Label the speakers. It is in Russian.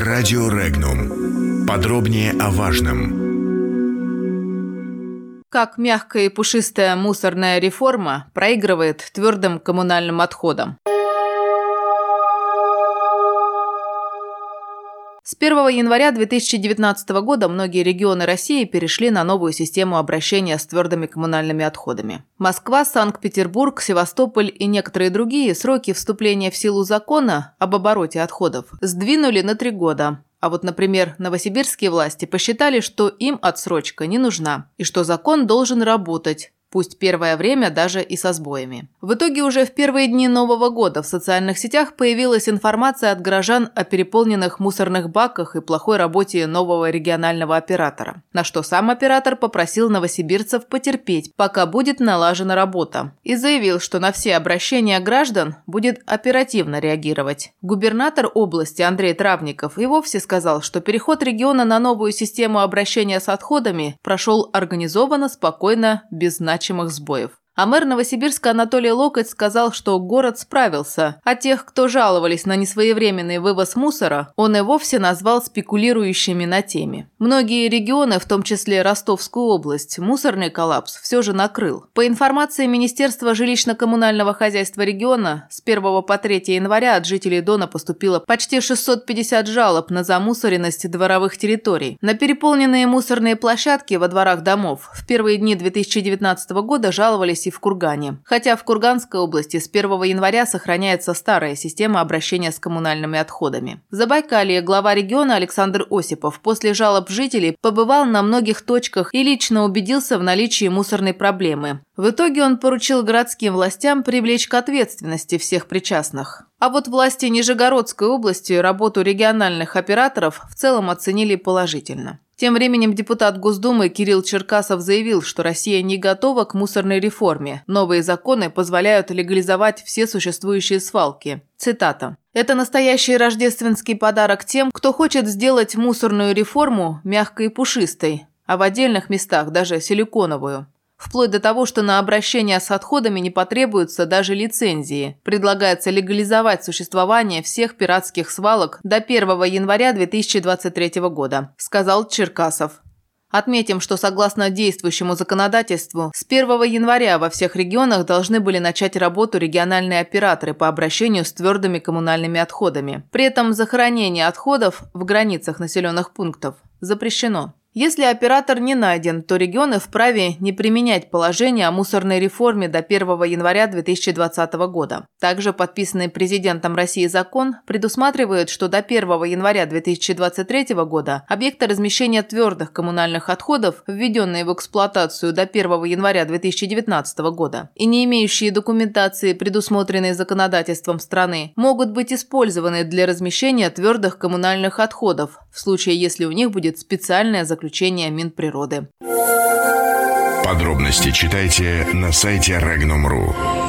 Speaker 1: Радио Регнум. Подробнее о важном.
Speaker 2: Как мягкая и пушистая мусорная реформа проигрывает твердым коммунальным отходам. С 1 января 2019 года многие регионы России перешли на новую систему обращения с твердыми коммунальными отходами. Москва, Санкт-Петербург, Севастополь и некоторые другие сроки вступления в силу закона об обороте отходов сдвинули на три года, а вот, например, новосибирские власти посчитали, что им отсрочка не нужна и что закон должен работать, Пусть первое время даже и со сбоями. В итоге уже в первые дни Нового года в социальных сетях появилась информация от горожан о переполненных мусорных баках и плохой работе нового регионального оператора. На что сам оператор попросил новосибирцев потерпеть, пока будет налажена работа. И заявил, что на все обращения граждан будет оперативно реагировать. Губернатор области Андрей Травников и вовсе сказал, что переход региона на новую систему обращения с отходами прошел организованно, спокойно, без значимых значимых сбоев. А мэр Новосибирска Анатолий Локоть сказал, что город справился, а тех, кто жаловались на несвоевременный вывоз мусора, он и вовсе назвал спекулирующими на теме. Многие регионы, в том числе Ростовскую область, мусорный коллапс все же накрыл. По информации Министерства жилищно-коммунального хозяйства региона, с 1 по 3 января от жителей Дона поступило почти 650 жалоб на замусоренность дворовых территорий. На переполненные мусорные площадки во дворах домов в первые дни 2019 года жаловались в Кургане. Хотя в Курганской области с 1 января сохраняется старая система обращения с коммунальными отходами. В Забайкалье глава региона Александр Осипов после жалоб жителей побывал на многих точках и лично убедился в наличии мусорной проблемы. В итоге он поручил городским властям привлечь к ответственности всех причастных. А вот власти Нижегородской области работу региональных операторов в целом оценили положительно. Тем временем депутат Госдумы Кирилл Черкасов заявил, что Россия не готова к мусорной реформе. Новые законы позволяют легализовать все существующие свалки. Цитата. «Это настоящий рождественский подарок тем, кто хочет сделать мусорную реформу мягкой и пушистой, а в отдельных местах даже силиконовую вплоть до того, что на обращение с отходами не потребуются даже лицензии. Предлагается легализовать существование всех пиратских свалок до 1 января 2023 года, сказал Черкасов. Отметим, что согласно действующему законодательству, с 1 января во всех регионах должны были начать работу региональные операторы по обращению с твердыми коммунальными отходами. При этом захоронение отходов в границах населенных пунктов запрещено. Если оператор не найден, то регионы вправе не применять положение о мусорной реформе до 1 января 2020 года. Также подписанный президентом России закон предусматривает, что до 1 января 2023 года объекты размещения твердых коммунальных отходов, введенные в эксплуатацию до 1 января 2019 года и не имеющие документации, предусмотренной законодательством страны, могут быть использованы для размещения твердых коммунальных отходов в случае, если у них будет специальное заключение заключения Минприроды.
Speaker 1: Подробности читайте на сайте Regnum.ru.